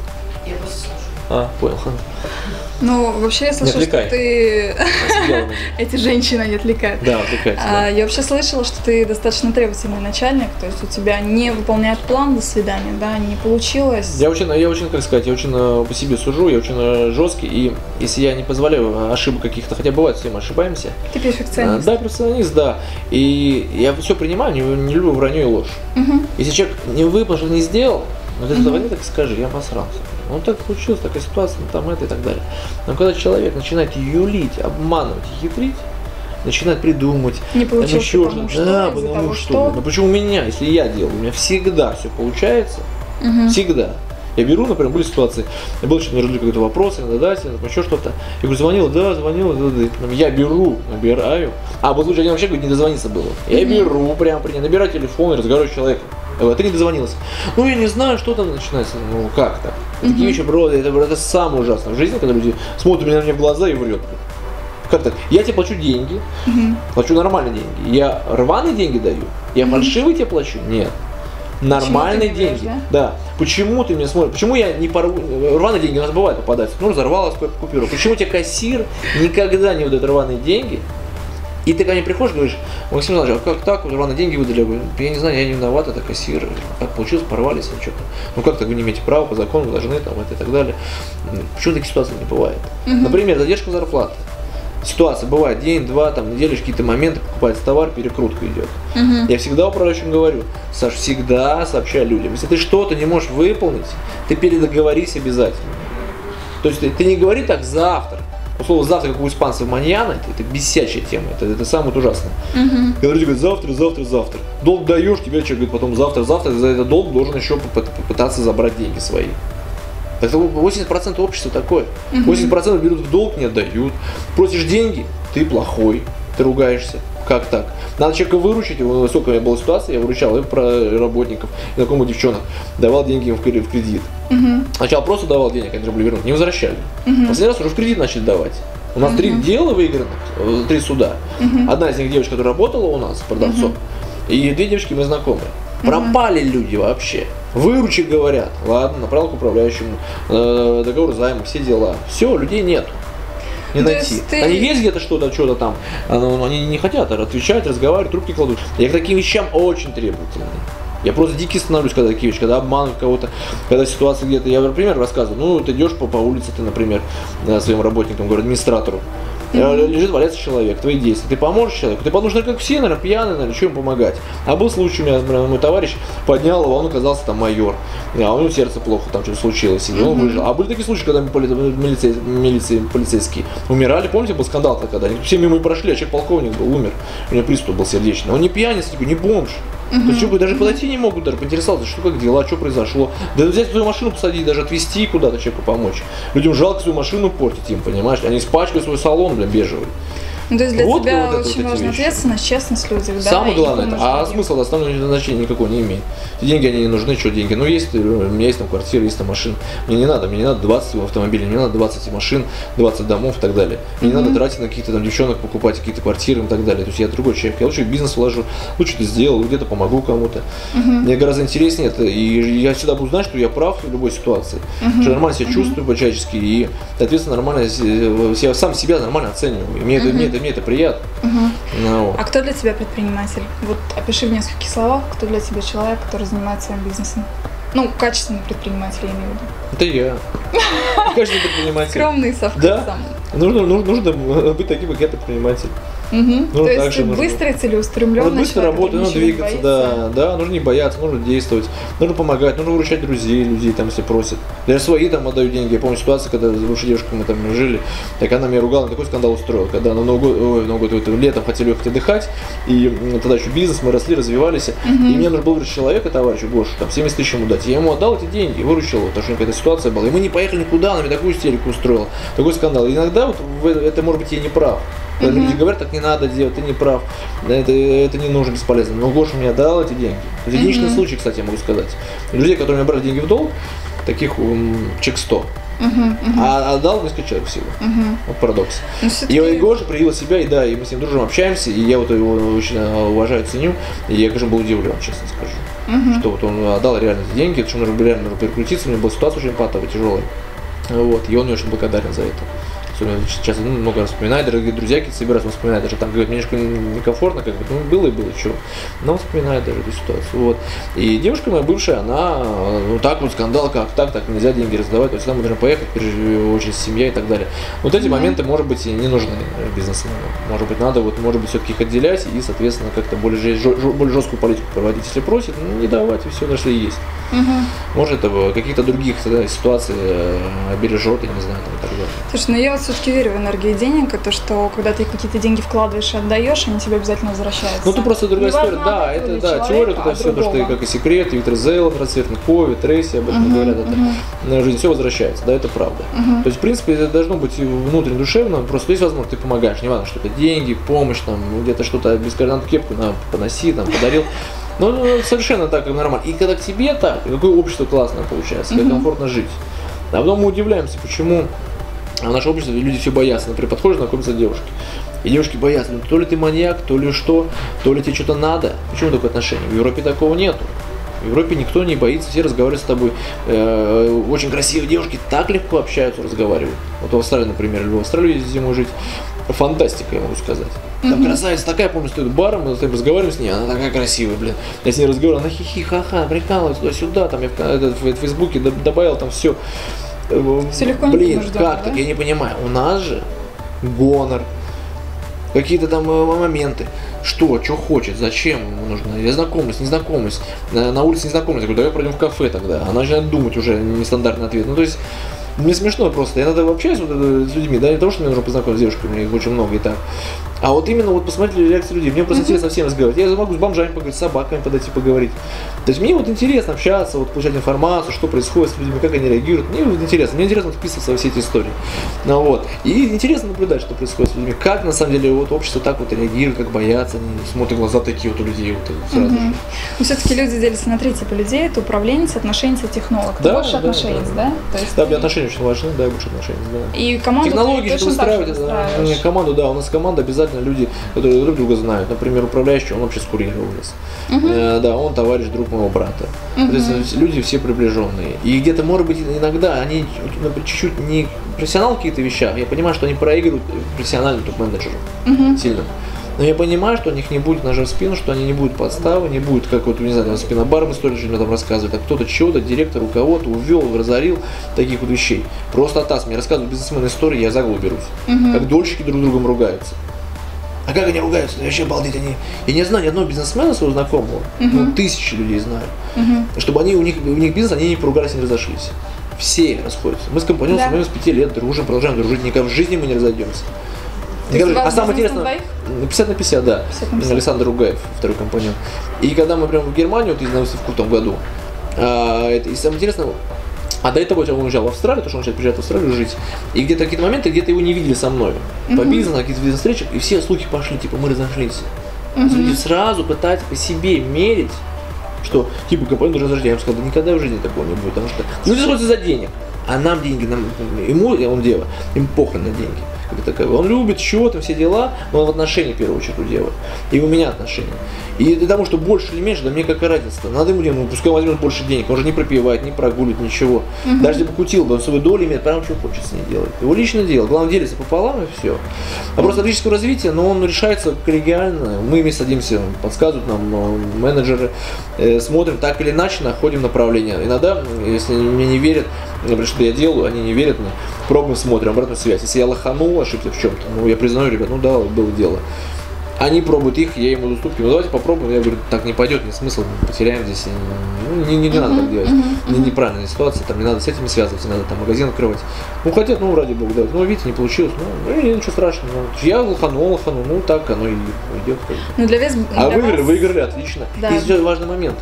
Я вас слушаю. А, понял. Ну, вообще я слышала, что ты... Эти женщины не отвлекают. Да, отвлекают. А, я вообще слышала, что ты достаточно требовательный начальник, то есть у тебя не выполняют план до свидания, да, не получилось. Я очень, я очень, как сказать, я очень э, по себе сужу, я очень э, жесткий, и если я не позволяю ошибок каких-то, хотя бывает, все мы ошибаемся. Ты перфекционист. Да, перфекционист, да. И я все принимаю, не, не люблю вранье и ложь. Угу. Если человек не выполнил, не сделал, ну ты звони, так скажи, я посрался. Ну так получилось, такая ситуация, ну, там это и так далее. Но когда человек начинает юлить, обманывать, хитрить, начинает придумать. Не получилось, еще потому что, да, потому того, что. что. Но почему у меня, если я делаю, у меня всегда все получается, угу. всегда. Я беру, например, были ситуации, я был еще на какой-то вопрос, надодатель, еще что-то. Я говорю, звонил, да, звонил, да, да. Я беру, набираю. А, был случай, один вообще говорит, не дозвониться было. Я беру, прям, при набираю телефон и разговариваю с человеком. А ты не дозвонился. Ну, я не знаю, что там начинается. Ну, как так? Такие вещи, бро, это, это самое ужасное в жизни, когда люди смотрят меня, мне в глаза и врет. Как так? Я тебе плачу деньги, mm-hmm. плачу нормальные деньги. Я рваные деньги даю? Я mm-hmm. фальшивые тебе плачу? Нет. Нормальные деньги. Берешь, да? да. Почему ты мне смотришь? Почему я не порву... Рваные деньги у нас бывает попадаются. Ну, разорвалась купюра. Почему тебе кассир никогда не выдает рваные деньги, и ты ко мне приходишь, говоришь, Максим Иванович, а как так, вот рано деньги выдали? Я не знаю, я не виноват, это кассир. Как получилось, порвались или что-то. Ну как так, вы не имеете права, по закону вы должны, там, это и так далее. Почему таких ситуаций не бывает? Угу. Например, задержка зарплаты. Ситуация бывает день, два, там, неделю, какие-то моменты, покупается товар, перекрутка идет. Угу. Я всегда управляющим говорю, Саш, всегда сообщай людям. Если ты что-то не можешь выполнить, ты передоговорись обязательно. То есть ты, ты не говори так завтра, Условно, завтра, как у испанцев маньяна, это, это бесячая тема, это, это самое ужасное. Угу. Когда люди говорят, завтра, завтра, завтра. Долг даешь, тебе человек говорит, потом завтра, завтра, за этот долг должен еще попытаться забрать деньги свои. Это 80% общества такое. 80% берут в долг, не отдают. Просишь деньги, ты плохой, ты ругаешься. Как так? Надо человека выручить. Сколько у меня была ситуация, я выручал и про работников, и знакомых девчонок. Давал деньги им в кредит. Угу. Сначала просто давал денег, они были вернуть, не возвращали. Угу. Последний раз уже в кредит начали давать. У нас угу. три дела выигранных, э, три суда. Угу. Одна из них девочка, которая работала у нас продавцом, угу. и две девочки мы знакомые. Пропали угу. люди вообще. Выручи, говорят. Ладно, направил к управляющему. Э, договор займа, все дела. Все, людей нету не То найти. Ты... Они есть где-то что-то, что-то там, но они не хотят отвечать, разговаривать, трубки кладут. Я к таким вещам очень требовательный. Я просто дикий становлюсь, когда такие вещи, когда обманывают кого-то, когда ситуация где-то, я, например, рассказываю, ну, ты идешь по, по улице, ты, например, э, своим работникам, говорю, администратору, Mm-hmm. Лежит, валяется человек, твои действия. Ты поможешь человеку? Ты подумаешь, как все, наверное, пьяный, наверное, что ему помогать? А был случай, у меня например, мой товарищ поднял его, он оказался там майор. А у него сердце плохо, там что-то случилось, и mm-hmm. он выжил. А были такие случаи, когда милиции, милиции, полицейские умирали. Помните, был скандал когда они все мимо прошли, а человек полковник был, умер. У него приступ был сердечный. Он не пьяница, не бомж. Угу. То есть, что, даже подойти не могут, даже поинтересоваться, что как дела, что произошло. Да взять свою машину, посадить, даже отвезти куда-то человеку помочь. Людям жалко свою машину портить им, понимаешь? Они испачкают свой салон, блин, бежевый. Ну, то есть для вот тебя вот очень важна ответственность, честность людях, да? Самое главное это. А людям. смысл основного значения никакого не имеет. Деньги они не нужны, что деньги? Ну, есть, у меня есть там квартира, есть там машина. Мне не надо, мне не надо 20 автомобилей, мне надо 20 машин, 20 домов и так далее. Мне mm-hmm. не надо тратить на каких-то там девчонок, покупать какие-то квартиры и так далее. То есть я другой человек. Я лучше в бизнес вложу, лучше это сделал, где-то помогу кому-то. Mm-hmm. Мне гораздо интереснее это. И я всегда буду знать, что я прав в любой ситуации. Mm-hmm. Что нормально себя чувствую по-человечески и, соответственно, нормально, я сам себя нормально оцениваю. И мне, это, мне, это, мне это приятно. Угу. Ну, вот. А кто для тебя предприниматель? Вот опиши в нескольких словах, кто для тебя человек, который занимается своим бизнесом. Ну, качественный предприниматель, я имею в виду. Это я. Качественный предприниматель. Скромный со вкусом. Да. Нужно, нужно, нужно быть таким, как я предприниматель. Угу. Ну, То есть быстрый, целеустремленный. Нужно быстро работать, нужно двигаться, да, да, нужно не бояться, нужно действовать, нужно помогать, нужно выручать друзей, людей там все просят. Я свои там отдаю деньги. Я помню ситуацию, когда с бывшей девушкой мы там жили, так она меня ругала, такой скандал устроил, когда на Новый год, ой, Новый год, летом хотели ехать отдыхать, и тогда еще бизнес, мы росли, развивались, угу. и мне нужно было выручить человека, товарищу Гошу, там 70 тысяч ему дать. Я ему отдал эти деньги, выручил его, потому что какая-то ситуация была. И мы не поехали никуда, она мне такую истерику устроила, такой скандал. И иногда вот это может быть я не прав. Когда люди говорят, так не надо делать, ты не прав, это, это не нужно, бесполезно. Но Гоша мне дал эти деньги. Это единичный случай, кстати, я могу сказать. Людей, которые мне брали деньги в долг, таких чек 100. Uh-huh, uh-huh. А отдал несколько человек всего. Uh-huh. Вот парадокс. Ну, и Гоша проявил себя, и да, и мы с ним дружим, общаемся, и я вот его очень уважаю, ценю, и я, конечно, был удивлен, честно скажу. Uh-huh. Что вот он отдал реально эти деньги, что нужно реально нужно переключиться, у него была ситуация очень патовая, тяжелая. Вот, и он мне очень благодарен за это сейчас ну, много раз вспоминаю, дорогие друзья какие-то собираются, вспоминать даже там, говорят, мне немножко некомфортно, как бы, ну, было и было, что. Но вспоминаю даже эту ситуацию, вот. И девушка моя бывшая, она, ну, так вот, скандал, как так, так нельзя деньги раздавать, то есть нам нужно поехать, очень семья и так далее. Вот эти mm-hmm. моменты, может быть, и не нужны бизнесмену. Может быть, надо, вот, может быть, все-таки их отделять и, соответственно, как-то более, более жесткую политику проводить. Если просит, ну, не давать, и все, даже есть. Mm-hmm. Может, это каких-то других да, ситуаций э, бережет, я не знаю, там, и так далее. Слушай, ну я вот все-таки верю в энергию денег, это что когда ты какие-то деньги вкладываешь и отдаешь, они тебе обязательно возвращаются. Ну, это просто другая история. Да, это да, человека, теория, это а все, то, что как и секрет, Виктор Зейл, Трансферный Кови, Трейси об этом uh-huh, говорят, это на жизнь все возвращается, да, это правда. Uh-huh. То есть, в принципе, это должно быть внутренне душевно, просто есть возможность, ты помогаешь, не важно, что это деньги, помощь, там, где-то что-то, бескордонную кепку на, поноси, там, подарил. Ну, совершенно так, как нормально. И когда к тебе так, какое общество классное получается, как комфортно жить. А потом мы удивляемся, почему в нашем обществе люди все боятся. Например, подходишь, знакомятся девушки. И девушки боятся, ну то ли ты маньяк, то ли что, то ли тебе что-то надо. Почему такое отношение? В Европе такого нету. В Европе никто не боится, все разговаривают с тобой. Э, очень красивые девушки так легко общаются, разговаривают. Вот в Австралии, например, или в Австралию ездить зимой жить. Фантастика, я могу сказать. Там mm-hmm. красавица такая, помню, стоит баром, мы с ним разговариваем с ней, она такая красивая, блин. Я с ней разговариваю, она хихи, ха-ха, прикалывается туда-сюда, там я в, в, в Фейсбуке добавил там все. Все легко Блин, как да? так? Я не понимаю. У нас же гонор, какие-то там э, моменты. Что, что хочет, зачем ему нужно? Я знакомлюсь, незнакомлюсь. На, улице незнакомлюсь. Я говорю, давай пройдем в кафе тогда. Она начинает думать уже нестандартный ответ. Ну, то есть, Мне смешно просто. Я иногда общаюсь вот, с людьми, да, не того, что мне нужно познакомиться с девушками, их очень много и так. А вот именно вот посмотреть реакцию людей. Мне просто интересно всем разговаривать. Я могу с бомжами поговорить, с собаками подойти поговорить. То есть мне вот интересно общаться, вот получать информацию, что происходит с людьми, как они реагируют. Мне вот интересно. Мне интересно вписываться во все эти истории. Ну, вот. И интересно наблюдать, что происходит с людьми. Как на самом деле вот общество так вот реагирует, как боятся, они смотрят глаза такие вот у людей вот сразу же. Но все-таки люди делятся на три типа людей. Это управленец, отношенец и технолог. Ты да, больше да, отношенец, да? да? То есть да, мне отношения очень важны, да, больше отношенец, да. И команду Технологии что выстраивать, это, да. команду, да, у нас команда обязательно люди, которые друг друга знают. Например, управляющий, он вообще скурировал нас. Uh-huh. Э, да, он товарищ, друг моего брата. Uh-huh. То есть люди все приближенные. И где-то, может быть, иногда они чуть-чуть не профессионал в каких-то вещах. Я понимаю, что они проигрывают профессиональным топ-менеджеру uh-huh. сильно. Но я понимаю, что у них не будет ножа в спину, что они не будут подставы, не будет, как вот, не знаю, спинобаром история, что там рассказывают, а кто-то чего-то, директор у кого-то увел, разорил, таких вот вещей. Просто от мне рассказывают бизнесмены истории, я за голову берусь. Угу. Как дольщики друг другом ругаются. А как они ругаются? вообще обалдеть. Они... Я не знаю ни одного бизнесмена своего знакомого, uh-huh. ну, тысячи людей знаю, uh-huh. чтобы они, у них, у них бизнес, они не поругались, не разошлись. Все расходятся. Мы с компаньоном да. с пяти лет дружим, продолжаем дружить, никогда в жизни мы не разойдемся. Никогда... А самое интересное, 50 на 50, да. 50 на 50. Александр Ругаев, второй компаньон. И когда мы прям в Германию, вот из в крутом году, а, это, и самое интересное, а до этого он уезжал в Австралию, потому что он сейчас приезжает в Австралию жить. И где-то какие-то моменты, где-то его не видели со мной. Mm-hmm. По бизнесу, на каких-то бизнес-встречах, и все слухи пошли, типа, мы разошлись. Mm-hmm. Люди сразу пытаются по себе мерить, что, типа, компания должна разошлись. Я ему сказал, да никогда в жизни такого не будет, потому что люди сходятся за денег. А нам деньги, нам, ему, он дева, им похрен на деньги. Он любит счет, все дела, но он в отношении, в первую очередь, у девы. И у меня отношения. И для того, что больше или меньше, да мне какая разница. Надо ему, ну, пускай возьмет больше денег. Он же не пропивает, не прогуливает, ничего. Угу. Даже если бы кутил бы, он свою долю имеет, прям что хочет с ней делать. Его личное дело. Главное, делится пополам и все. А просто стратегическое развитие, но он решается коллегиально. Мы вместе садимся, подсказывают нам э, менеджеры, э, смотрим, так или иначе находим направление. Иногда, если мне не верят, например, что я делаю, они не верят мне, пробуем, смотрим обратную связь. Если я лоханул, ошибся в чем-то, ну я признаю, ребят, ну да, было дело. Они пробуют их, я буду уступки. Ну давайте попробуем. Я говорю, так не пойдет, не смысл, потеряем здесь. Ну, не, не, не надо так делать. Не, неправильная ситуация, там не надо с этими связываться, надо там магазин открывать. Ну хотят, ну ради бога, давайте. Ну видите, не получилось. Ну, ну ничего страшного. Ну, я лоханул, лоханул, ну так оно и идет. Ну для вес... А для выиграли, вас... выиграли, отлично. Да. Есть важный момент.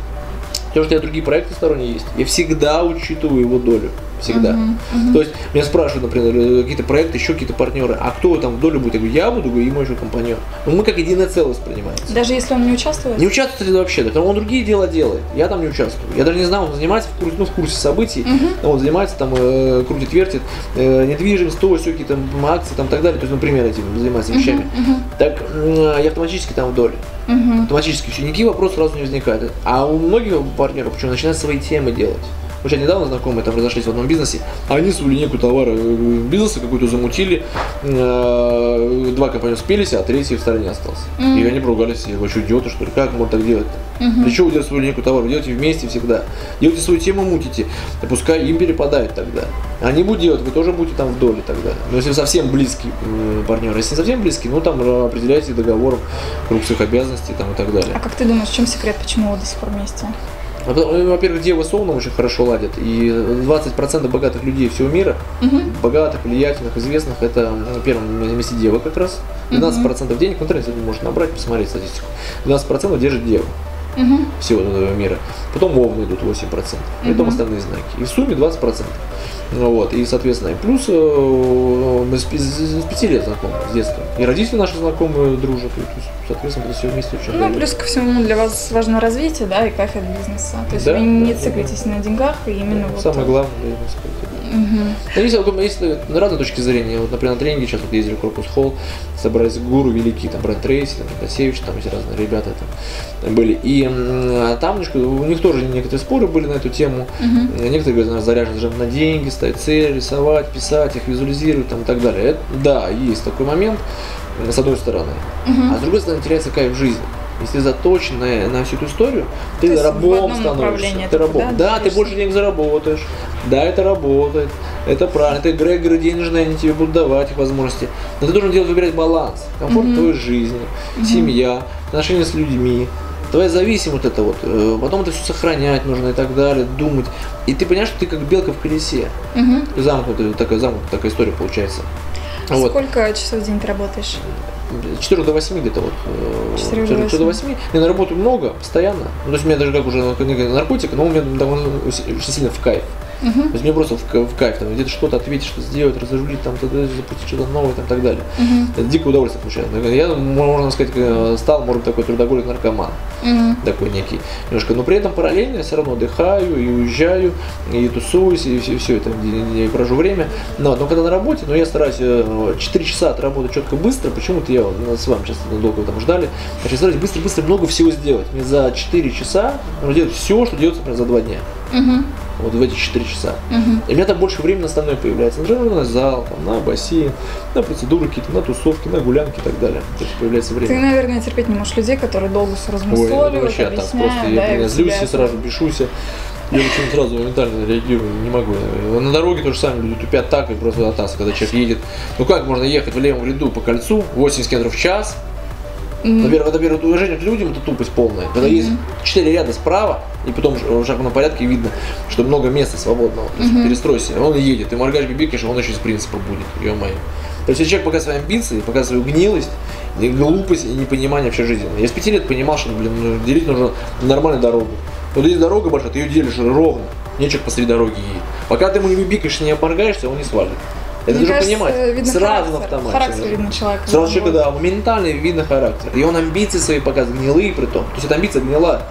Потому что у меня другие проекты сторонние есть. Я всегда учитываю его долю. Всегда. Uh-huh, uh-huh. То есть меня спрашивают, например, какие-то проекты, еще какие-то партнеры, а кто там в долю будет? Я говорю, я буду, и мой еще компаньон. Но мы как единое целое воспринимаемся. Даже если он не участвует? Не участвует вообще, да, потому он другие дела делает. Я там не участвую. Я даже не знаю, он занимается в курсе, ну, в курсе событий, uh-huh. он занимается там, э, крутит, вертит, э, недвижимость, то, все какие-то акции там и так далее. То есть, например, этим занимается вещами. Uh-huh, uh-huh. Так э, я автоматически там в доле. Uh-huh. Автоматически все, никаких вопросов сразу не возникает. А у многих партнеров почему начинают свои темы делать. Я недавно знакомые там разошлись в одном бизнесе, а они свою линейку товара э, бизнеса какую-то замутили, э, два компании спелись, а третий в стороне остался. Mm-hmm. И они поругались, я говорю, что идиоты, что ли, как можно так делать Mm-hmm. Для чего вы делаете свою линейку товара? Делайте вместе всегда. Делайте свою тему, мутите, пускай им перепадает тогда. Они будут делать, вы тоже будете там в доле тогда. Но если совсем близкий э, партнер, если не совсем близкий, ну там определяйте договором круг своих обязанностей там, и так далее. А как ты думаешь, в чем секрет, почему вы до сих пор вместе? Ну, во-первых, девы с Оуном очень хорошо ладят. И 20% богатых людей всего мира, угу. богатых, влиятельных, известных, это на ну, первом месте девы как раз. 12% угу. денег в интернете можно набрать, посмотреть статистику. 12% держит девы угу. всего этого мира. Потом овны идут 8%. И потом остальные знаки. И в сумме 20%. Ну вот, и, соответственно, и плюс э, мы с, с, с пяти лет знакомы, с детства. И родители наши знакомые дружат, и, то есть, соответственно, это все вместе очень Ну, плюс ко всему для вас важно развитие, да, и кайф от бизнеса. То есть да, вы не да, циклитесь да. на деньгах, и именно да, вот... Самое главное, да, Угу. есть, есть на разные точки зрения. Вот, например, на тренинге сейчас вот ездили в Корпус Холл, собрались гуру великие, там, Брэнд Трейси, там, Косевич, там эти разные ребята там были. И там у них тоже некоторые споры были на эту тему. Угу. Некоторые говорят, заряжены на деньги, ставить цель, рисовать, писать, их визуализировать там, и так далее. Это, да, есть такой момент, с одной стороны. Угу. А с другой стороны, теряется кайф в жизни. Если заточен на, на всю эту историю, ты То рабом становишься. Ты рабом. Да, да ты больше денег заработаешь. Да, это работает. Это правильно. Это эгрегоры денежные, они тебе будут давать их возможности. Но ты должен делать, выбирать баланс. Комфорт mm-hmm. твоей жизни, mm-hmm. семья, отношения с людьми, твоя зависимость вот это вот, э, потом это все сохранять нужно и так далее, думать. И ты понимаешь, что ты как белка в колесе. Угу. Замкнутая такая, замкнутая такая история получается. Вот. Сколько часов в день ты работаешь? 4 до 8 где-то вот. 4 до 8. до 8. Я на работу много, постоянно. Ну, то есть у меня даже как уже наркотик, но у меня довольно очень сильно в кайф. Угу. То есть мне просто в, в кайф, там, где-то что-то ответить, что сделать, разрулить, там, тогда запустить что-то новое, там, и так далее. Угу. Это дикое удовольствие получаю. Я, можно сказать, стал, может такой трудоголик наркоман. Угу. Такой некий. Немножко. Но при этом параллельно я все равно отдыхаю и уезжаю, и тусуюсь, и все, все это, и провожу время. Но, но когда на работе, но я стараюсь 4 часа отработать четко быстро. Почему-то я с вами сейчас долго там ждали. Я стараюсь быстро-быстро много всего сделать. Мне за 4 часа делать все, что делается, например, за 2 дня. Угу вот в эти 4 часа. Угу. И у меня там больше времени остальное появляется. На тренажерный зал, там, на бассейн, на процедуры какие-то, на тусовки, на гулянки и так далее. То есть появляется время. Ты, наверное, терпеть не можешь людей, которые долго все размысловывают, Ой, вообще так просто. Да, я, я злюсь и сразу бешусь. Я очень сразу моментально реагирую, не могу. На дороге тоже сами люди тупят так и просто атас, когда человек едет. Ну как можно ехать в левом ряду по кольцу 80 км в час, Mm-hmm. Во-первых, во-первых, уважение к людям это тупость полная. Когда mm-hmm. есть четыре ряда справа, и потом в шаговом порядке видно, что много места свободного. То есть mm-hmm. перестройся. Он едет, и моргаешь бибикаешь, он еще из принципа будет, ё-моё. То есть, если человек показывает свои амбиции, показывает свою гнилость, и глупость и непонимание вообще жизни. Я с пяти лет понимал, что, блин, делить нужно нормальную дорогу. Вот есть дорога большая, ты ее делишь ровно. Нечего посреди дороги едет. Пока ты ему не выбикаешь, не опоргаешься, он не свалит. Это нужно понимать. Видно Сразу на автомате. Характер видно человека. Сразу человека, да, моментально видно характер. И он амбиции свои показывает, гнилые при том. То есть это амбиция гнила.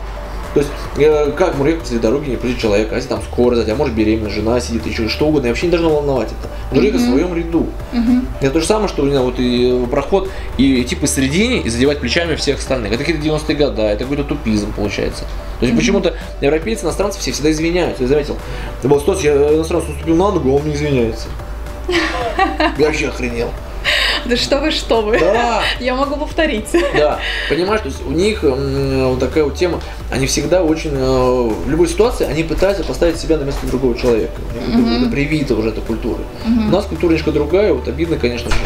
То есть, э, как ехать посреди дороги, не придет человек, а если там скорость, а может беременная жена сидит, еще что угодно, и вообще не должно волновать это. Нужно ехать в своем ряду. Мгм. Это то же самое, что не вот и проход и идти посередине и задевать плечами всех остальных. Это какие-то 90-е годы, это какой-то тупизм получается. То есть почему-то европейцы, иностранцы все всегда извиняются. Я заметил. Вот сто я иностранцу наступил на ногу, а он не извиняется. Я вообще охренел. Да что вы, что вы. Да. Я могу повторить. Да, понимаешь, то есть у них вот такая вот тема, они всегда очень, э, в любой ситуации, они пытаются поставить себя на место другого человека. У них Мгм. Это привито уже эта культура. Мгм. У нас культура немножко другая, вот обидно, конечно, что,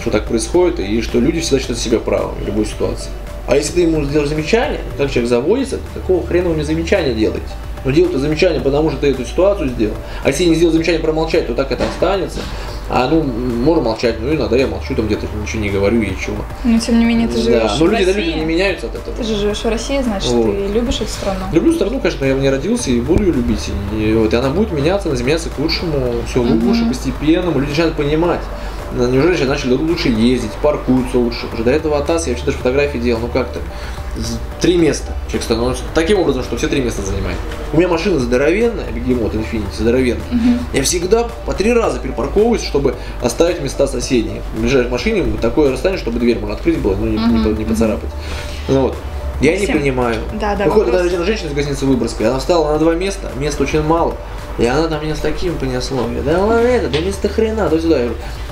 что так происходит, и что люди всегда считают себя правыми в любой ситуации. А если ты ему сделаешь замечание, как человек заводится, какого хрена вы мне замечание делаете? Ну делать замечание, потому что ты эту ситуацию сделал. А если не сделал замечание промолчать, то так это останется. А ну, можно молчать, ну иногда я молчу, там где-то ничего не говорю и чего. Но тем не менее ты живешь Да, но в люди, да, люди не меняются от этого. Ты же живешь в России, значит, Вот. ты любишь эту страну. Люблю страну, конечно, я в ней родился и буду ее любить. И, вот, и она будет меняться, она изменяться к лучшему, все лучше, постепенно. Люди начинают понимать. Неужели сейчас начали лучше ездить, паркуются лучше. Уже до этого АТАС я вообще даже фотографии делал, ну как-то. З- Три места человек становится таким образом, что все три места занимает. У меня машина здоровенная, бегемот Infiniti, здоровенная. Мгм. Я всегда по три раза перепарковываюсь, чтобы оставить места соседние. В ближайшей машине такое расстояние, чтобы дверь можно открыть было, ну не, не Мгм. по- не поцарапать. Ну вот. Я не Всем. понимаю. Да, да, Выходит вопрос. одна женщина из гостиницы Выборгской, она встала на два места, места очень мало. И она там меня с таким понесло. Я, да ладно это, да место хрена, то сюда.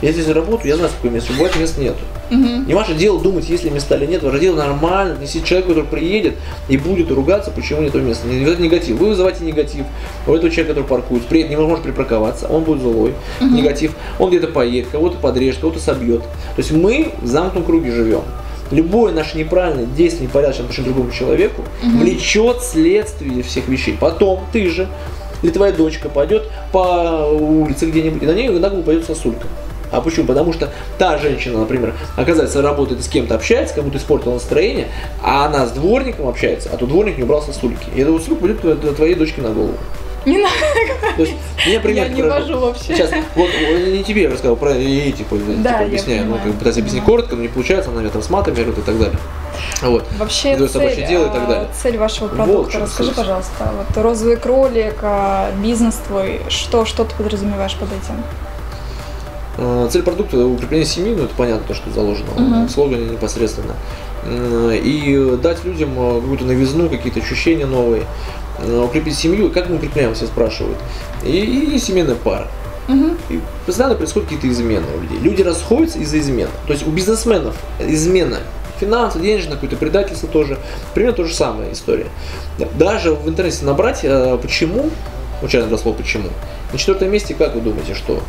Я здесь работаю, я знаю, сколько мест, бывает мест нету. Мгм. Не ваше дело думать, есть ли места или нет, ваше дело нормально, нести человека, который приедет и будет ругаться, почему нет места. Не это негатив. Вы вызываете негатив. У этого человека, который паркует, приедет, не может припарковаться, он будет злой. Негатив. Он где-то поедет, кого-то подрежет, кого-то собьет. То есть мы в замкнутом круге живем. Любое наше неправильное действие, непорядочное по отношению к другому человеку влечет следствие всех вещей. Потом ты же или твоя дочка пойдет по улице где-нибудь, и на нее на голову пойдет сосулька. А почему? Потому что та женщина, например, оказывается, работает и с кем-то общается, кому-то испортила настроение, а она с дворником общается, а то дворник не убрал сосульки. И эта сосулька тво- твоей дочке на голову. Не надо. Есть, пример Я не про- вожу вообще. Сейчас, вот не тебе я рассказал, про этику, Да, типа, объясняю, ну, как бы пытаюсь объяснить коротко, но не получается, она меня там с матами орёт и так далее. Вот. Вообще Делаю цель, дело и так а, далее. цель вашего Вот продукта, что расскажи, касается. пожалуйста. Вот розовый кролик, а, бизнес твой, что, что ты подразумеваешь под этим? Э, Цель продукта – укрепление семьи, ну это понятно, то, что заложено Мгм. в слогане непосредственно. М, И дать людям э, какую-то новизну, какие-то ощущения новые. Э, Укрепить семью. Как мы укрепляем, все спрашивают. И, и семейная пара. Мгм. И постоянно происходят какие-то измены у людей. Люди расходятся из-за измен. То есть у бизнесменов измена финансы, денежное какое-то предательство тоже. Примерно то же самая история. Даже в интернете набрать, э, почему, два слова почему, на четвертом месте, как вы думаете, что?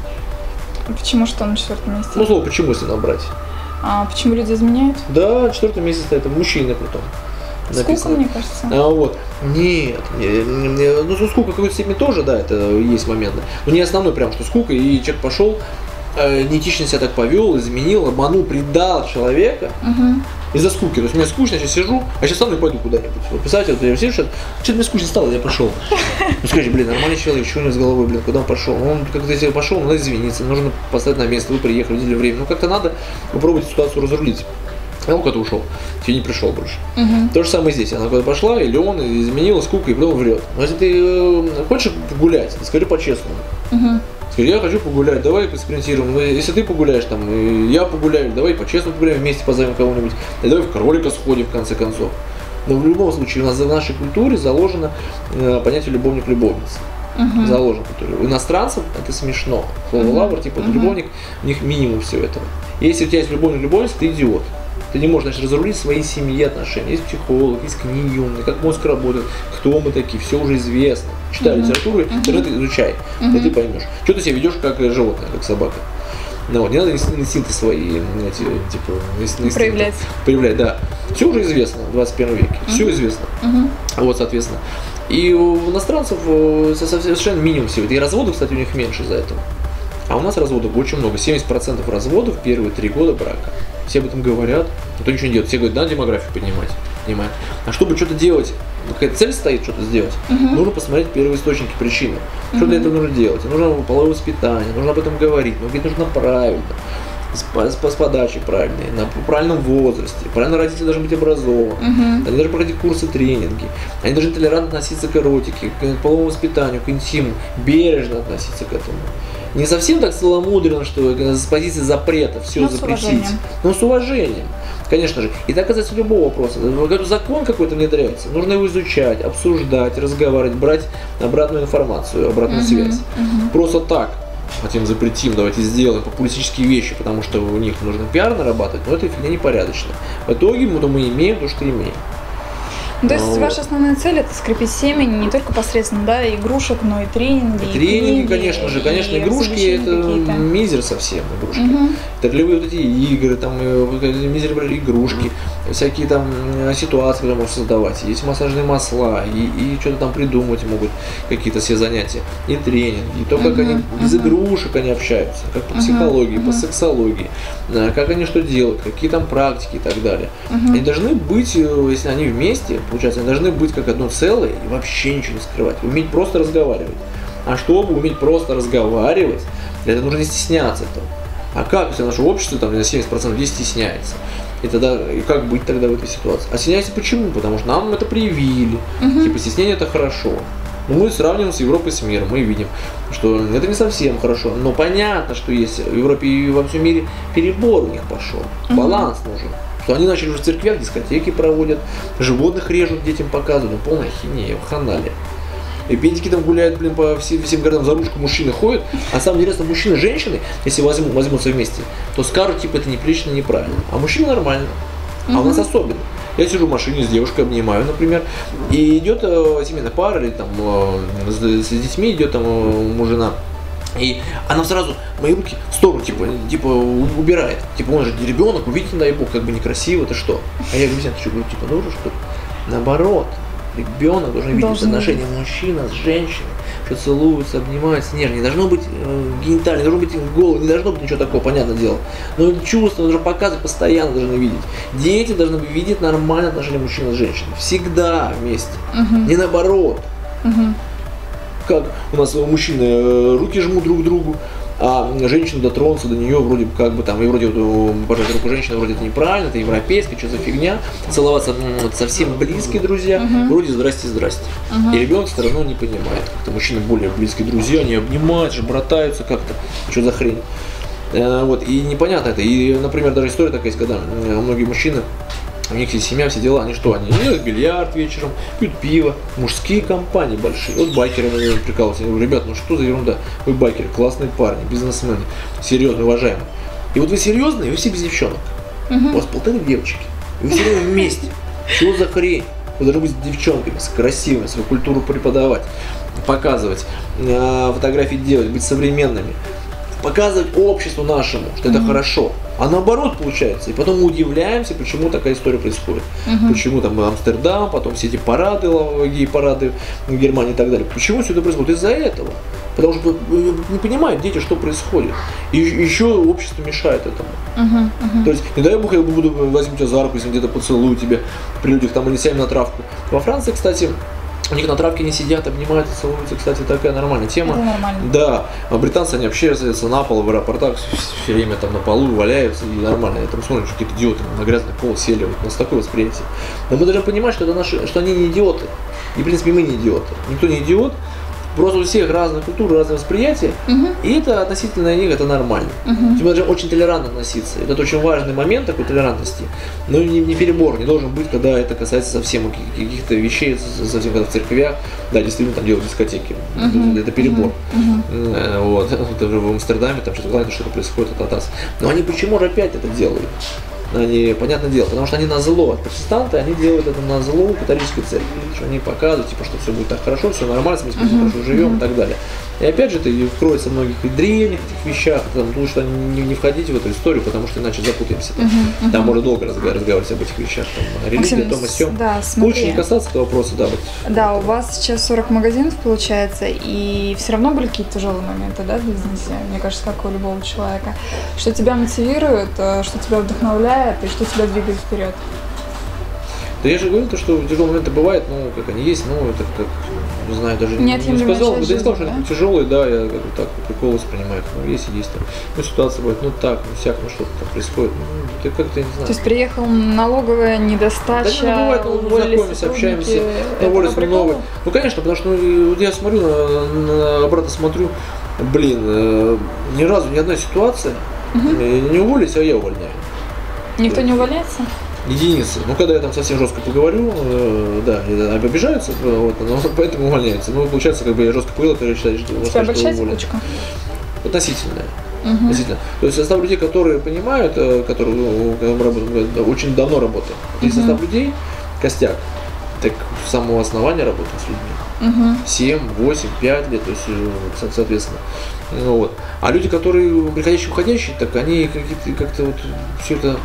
Почему что на четвертом месте? Ну, слово почему, если набрать. А почему люди изменяют? Да, на четвертом месте стоит мужчины притом. написано. Скука, мне кажется. А, вот. Нет, не, не, ну скука какой-то степени тоже, да, это есть момент. Но не основной прям, что скука, и человек пошел, э, неэтично себя так повел, изменил, обманул, предал человека. Угу из-за скуки. То есть мне скучно, сейчас сижу, а сейчас сам и пойду куда-нибудь. Вот представьте, вот я сижу, что-то мне скучно стало, я пошел. Ну скажите, блин, нормальный человек, чего у него с головой, блин, куда он пошел? Он как-то если пошел, надо извиниться, нужно поставить на место, вы приехали, уделили время. Ну как-то надо попробовать ситуацию разрулить. А он куда-то ушел, тебе не пришел больше. Угу. То же самое здесь. Она куда-то пошла, или он изменила скука и потом врет. Но если ты э, хочешь гулять, скажи по-честному. Угу. Скажи, я хочу погулять, давай поэкспериментируем. Ну, если ты погуляешь, там, и я погуляю, давай по-честному погуляем, вместе позовем кого-нибудь. И давай в кролика сходим, в конце концов. Но в любом случае у нас в нашей культуре заложено э, понятие любовник-любовница. Uh-huh. Заложено. У иностранцев это смешно. Слово uh-huh. лавр, типа uh-huh. любовник, у них минимум всего этого. Если у тебя есть любовник-любовница, ты идиот. Ты не можешь значит, разрулить свои семьи отношения. Есть психолог, есть книги умные, как мозг работает, кто мы такие, все уже известно. Читай uh-huh. литературу, интернет uh-huh. изучай, uh-huh. и ты поймешь. Что ты себя ведешь как животное, как собака. Ну, вот, не надо инстинкты свои эти, типа, инстинкты, проявлять. Проявлять, да. Все уже известно в 21 веке. Uh-huh. Все известно. Uh-huh. Вот, соответственно. И у иностранцев э, совершенно минимум всего. И разводов, кстати, у них меньше из-за этого. А у нас разводов очень много. 70% разводов первые три года брака все об этом говорят, никто ничего не делает. Все говорят, надо демографию поднимать, понимаете. А чтобы что-то делать, какая цель стоит что-то сделать, угу. нужно посмотреть первые источники причины. Что угу. для этого нужно делать? Нужно половое воспитание, нужно об этом говорить, но говорить нужно правильно. С, с, с подачей правильной, на правильном возрасте. Правильно родители должны быть образованы. Uh-huh. Они должны проходить курсы, тренинги. Они должны толерантно относиться к эротике, к половому воспитанию, к интиму, бережно относиться к этому не совсем так целомудренно, что с позиции запрета все но запретить, но с уважением. Конечно же. И так касается любого вопроса. Когда закон какой-то внедряется, нужно его изучать, обсуждать, разговаривать, брать обратную информацию, обратную uh-huh, связь. Uh-huh. Просто так хотим запретим, давайте сделаем популистические вещи, потому что у них нужно пиар нарабатывать, но это фигня непорядочная. В итоге мы, мы имеем то, что имеем. Ну, то есть вот. ваша основная цель это скрепить семьи не только посредством да, игрушек, но и тренинги. И тренинги, книги, конечно же, конечно, игрушки это мизер совсем игрушки. Угу. Это любые вот эти игры, там мизер игрушки, всякие там ситуации, которые можно создавать. Есть массажные масла, и, и что-то там придумать могут, какие-то все занятия, и тренинги, и то, как они без угу. игрушек они общаются, как по психологии, по сексологии, как они что делают, какие там практики и так далее. Угу. Они должны быть, э, если они вместе, получается, они должны быть как одно целое и вообще ничего не скрывать, уметь просто разговаривать. А чтобы уметь просто разговаривать, этого нужно не стесняться этого. А как, если наше общество там на 70% здесь стесняется? И тогда и как быть тогда в этой ситуации? А стесняется почему? Потому что нам это привили. Угу. Типа стеснение это хорошо. Но мы сравниваем с Европой, с миром, мы видим, что это не совсем хорошо. Но понятно, что есть в Европе и во всем мире перебор у них пошел. Угу. Баланс нужен. Что они начали уже в церквях дискотеки проводят, животных режут, детям показывают. Ну, полная хинея, в ханале. И педики там гуляют, блин, по всем, всем городам за ручку мужчины ходят. А самое интересное, мужчины и женщины, если возьмут, возьмутся вместе, то скажут, типа, это неприлично, неправильно. А мужчина нормально. А у нас особенно. Я сижу в машине с девушкой, обнимаю, например, и идет э, семейная пара, или там э, с, с детьми идет там э, мужина. И она сразу мои руки в сторону, типа, типа, убирает. Типа, он же ребенок, увидите, дай бог, как бы некрасиво, это что? А я говорю, ты что, говорю, типа, ну что? Наоборот, ребенок должен видеть должен отношения мужчина с женщиной, что целуются, обнимаются, нежно. Не должно быть э, генитально, не должно быть головы, не должно быть ничего такого, понятное дело. Но чувства нужно показывать, постоянно должны видеть. Дети должны видеть нормальное отношение мужчины с женщиной. Всегда вместе. Угу. Не наоборот. Угу. Как у нас мужчины э, руки жмут друг другу, а женщина дотронуться до нее вроде как бы там, и вроде пожать руку женщины вроде это неправильно, это европейское, что за фигня. Целоваться совсем близкие друзья, uh-huh. вроде здрасте, здрасте. Uh-huh. И ребенок все равно не понимает. Как-то мужчины более близкие друзья, они обнимаются, братаются как-то, что за хрень. Э, вот, и непонятно это. И, например, даже история такая есть, когда многие мужчины у них есть семья, все дела, они что, они играют бильярд вечером, пьют пиво, мужские компании большие. Вот байкеры, наверное, прикалываются. Я говорю, ребят, ну что за ерунда? Вы байкеры, классные парни, бизнесмены, серьезные, уважаемые. И вот вы серьезные, вы все без девчонок. Угу. У вас полторы девочки. Вы все время вместе. Что за хрень? Вы должны быть с девчонками, с красивыми, свою культуру преподавать, показывать, э, фотографии делать, быть современными показывать обществу нашему, что mm-hmm. это хорошо. А наоборот получается. И потом мы удивляемся, почему такая история происходит. Mm-hmm. Почему там Амстердам, потом все эти парады, гей-парады в Германии и так далее. Почему все это происходит? Из-за этого. Потому что не понимают дети, что происходит. И еще общество мешает этому. Uh-huh, uh-huh. То есть, не дай бог, я буду возьму тебя за руку, если где-то поцелую тебя при людях, там, или сядем на травку. Во Франции, кстати, у них на травке не сидят, обнимаются, целуются. Кстати, такая нормальная тема. Это нормально. Да. А британцы, они вообще садятся на пол в аэропортах, все время там на полу валяются, и нормально. Я там смотрю, что какие-то идиоты на грязный пол сели. Вот у нас такое восприятие. Но мы должны понимать, что, это наши, что они не идиоты. И, в принципе, мы не идиоты. Никто не идиот. Просто у всех разная культура, разное восприятие, угу. и это относительно них это нормально. Угу. Тем более очень толерантно относиться. Это очень важный момент такой толерантности. Но не, не перебор, не должен быть, когда это касается совсем каких-то вещей, совсем когда в церквях, да, действительно там делают дискотеки. Угу. Это перебор. Угу. Вот. Даже в Амстердаме там что-то что-то происходит, это таз. Но они почему же опять это делают? Они, понятное дело, потому что они на зло. Протестанты, они делают это на зло католической церкви. Что они показывают, типа, что все будет так хорошо, все нормально, мы uh-huh. хорошо живем uh-huh. и так далее. И опять же, это вкроется в многих и древних этих вещах, там, лучше не, не входить в эту историю, потому что иначе запутаемся. Там, uh-huh, uh-huh. там можно долго разговаривать, об этих вещах, там, религия, Максим, том и сём. Да, лучше не касаться этого вопроса, да. Вот. Да, у вас сейчас 40 магазинов получается, и все равно были какие-то тяжелые моменты, да, в бизнесе, мне кажется, как у любого человека. Что тебя мотивирует, э, что тебя вдохновляет и что тебя двигает вперед? Да я же говорил, то, что тяжелые моменты бывают, ну, как они есть, ну, это как, не знаю, даже не, не сказал, да, не сказал, что да? они тяжелые, да, я бы так по приколу воспринимаю, ну, есть и есть там, ну, ситуация бывает, ну, так, ну, всяк, ну, что-то там происходит, ну, ты как-то, не знаю. То есть приехал налоговая недостача, да, ну, бывает, ну, знакомимся, общаемся, уволились мы новые. Ну, конечно, потому что, ну, я смотрю, на, на обратно смотрю, блин, э, ни разу ни одна ситуация, угу. не уволились, а я увольняю. Никто не увольняется? Единицы. Ну, когда я там совсем жестко поговорю, э, да, обижаются, вот, но поэтому увольняются. Ну, получается, как бы я жестко поговорил, ты считаешь, что... Тебя большая цепочка? Относительная. Угу. Относительно. То есть состав людей, которые понимают, э, которые ну, мы работаем, очень давно работаем. Есть угу. состав людей, костяк, так с самого основания работаем с людьми. Угу. 7, 8, 5 лет, то есть, э, соответственно. Ну, вот. А люди, которые приходящие уходящие, так они какие-то как-то вот все это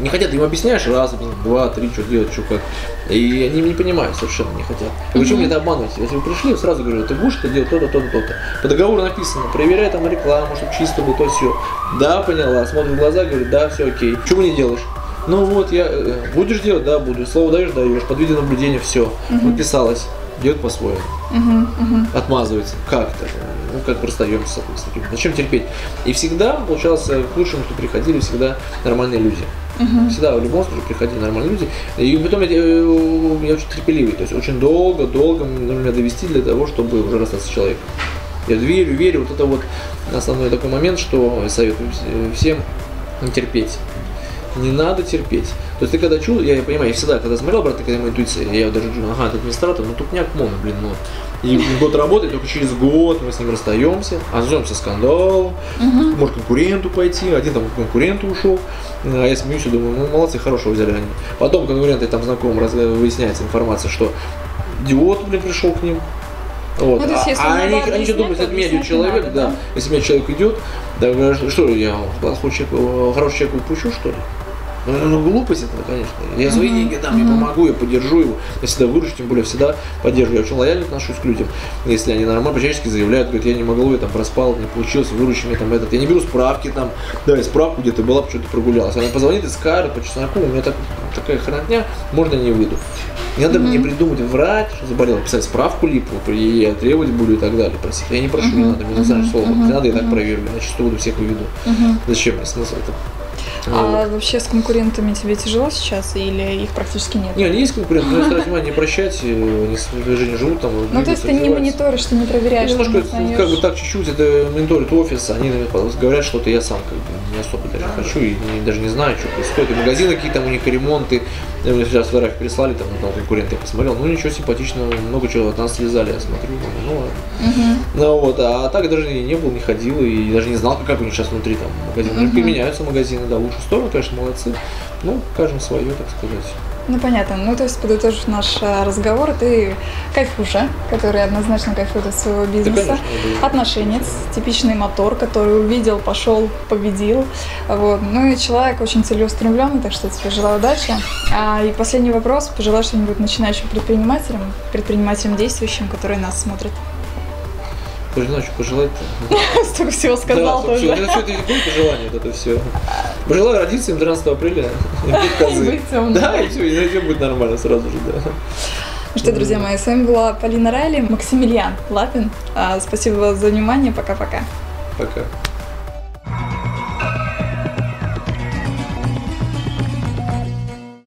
не хотят, им объясняешь раз, два, три, что делать, что как. И они не понимают, совершенно не хотят. И почему мне это обманывать? Если вы пришли, сразу говорю, ты будешь это делать то-то, то-то, то-то. По договору написано, проверяй там рекламу, чтобы чисто было то все. Да, поняла, смотрит в глаза, говорит, да, все окей. Чего не делаешь? Ну вот, я э, будешь делать, да, буду. Слово даешь, даешь, под видеонаблюдение, все. Угу. Подписалась. Делает по-своему. Угу, угу. Отмазывается. Как то Ну, как расстаемся с таким. Зачем терпеть? И всегда, получалось, к лучшему, что приходили, всегда нормальные люди. Угу. Всегда в любом случае приходили нормальные люди. И потом я, э, я очень терпеливый. То есть очень долго, долго нужно меня довести для того, чтобы уже расстаться с человеком. Я верю, верю. Вот это вот основной такой момент, что советую всем не терпеть. Не надо терпеть. То есть ты когда чувствуешь, я, я понимаю, я всегда, когда смотрел брат, такая моя интуиция, я даже чувствую, ага, этот администратор, ну тупняк моно, блин, ну. И год работает, только через год мы с ним расстаемся, остаемся скандал, угу. может конкуренту пойти, один там конкуренту ушел, а я смеюсь и думаю, ну молодцы, хорошего взяли они. Потом конкуренты там знакомым раз, выясняется информация, что идиот, блин, пришел к ним, вот. Ну, есть, а они, они что думают, это меня идет человек, да. да. Если меня человек идет, да, что я плохой человек, хороший человек упущу, что ли? Ну, ну, глупость это, конечно. Я свои mm-hmm. деньги дам, я помогу, я поддержу его. Я всегда выручу, тем более всегда поддерживаю. Я очень лояльно отношусь к людям. Если они нормально, по-человечески заявляют, говорят, я не могу, я там проспал, не получилось, выручи мне там этот. Я не беру справки там, да, справку где-то была, почему-то прогулялась. Она позвонит и скажет по чесноку, у меня так, такая хранотня, можно не выйду. Не надо mm-hmm. мне придумать, врать, что заболел, писать справку липу, и я требовать буду и так далее. Просить. Я не прошу, mm-hmm. не надо, мне mm-hmm. слово. Mm-hmm. Не надо, я так проверю, иначе что буду всех выведу. Mm-hmm. Зачем мне смысл это? А вообще с конкурентами тебе тяжело сейчас или их практически нет? Не, они есть конкуренты, но стараюсь внимание не прощать, они в движении живут там. Ну, то есть ты не мониторишь, ты не проверяешь? Ну, немножко, как бы так чуть-чуть, это мониторит офис, они говорят что-то, я сам как бы не особо даже хочу и даже не знаю, что происходит. И магазины какие-то у них ремонты, мне сейчас фотографии прислали, там, там конкуренты посмотрел, ну ничего симпатичного, много чего от нас связали, я смотрю, ну ладно. Угу. Ну вот, а так даже не, не был, не ходил и даже не знал, как у них сейчас внутри там магазины. Угу. Меняются магазины, да, в лучшую сторону, конечно, молодцы. Ну, кажем свое, так сказать. Ну, понятно. Ну, то есть, подытожив наш э, разговор, ты кайфуша, который однозначно кайфует от своего бизнеса. да. Отношенец, типичный мотор, который увидел, пошел, победил. Вот. Ну и человек очень целеустремленный, так что тебе желаю удачи. А, и последний вопрос. Пожелаю что-нибудь начинающим предпринимателям, предпринимателям действующим, которые нас смотрят. Знаю, что пожелать-то. Столько всего сказал да, тоже. Все, это какое пожелание вот это все. Пожелаю родиться им 13 апреля. Быть. Да, и все, и все будет нормально сразу же, да. Ну что, друзья мои, с вами была Полина Райли, Максимилиан Лапин. А, Спасибо за внимание, пока-пока. Пока.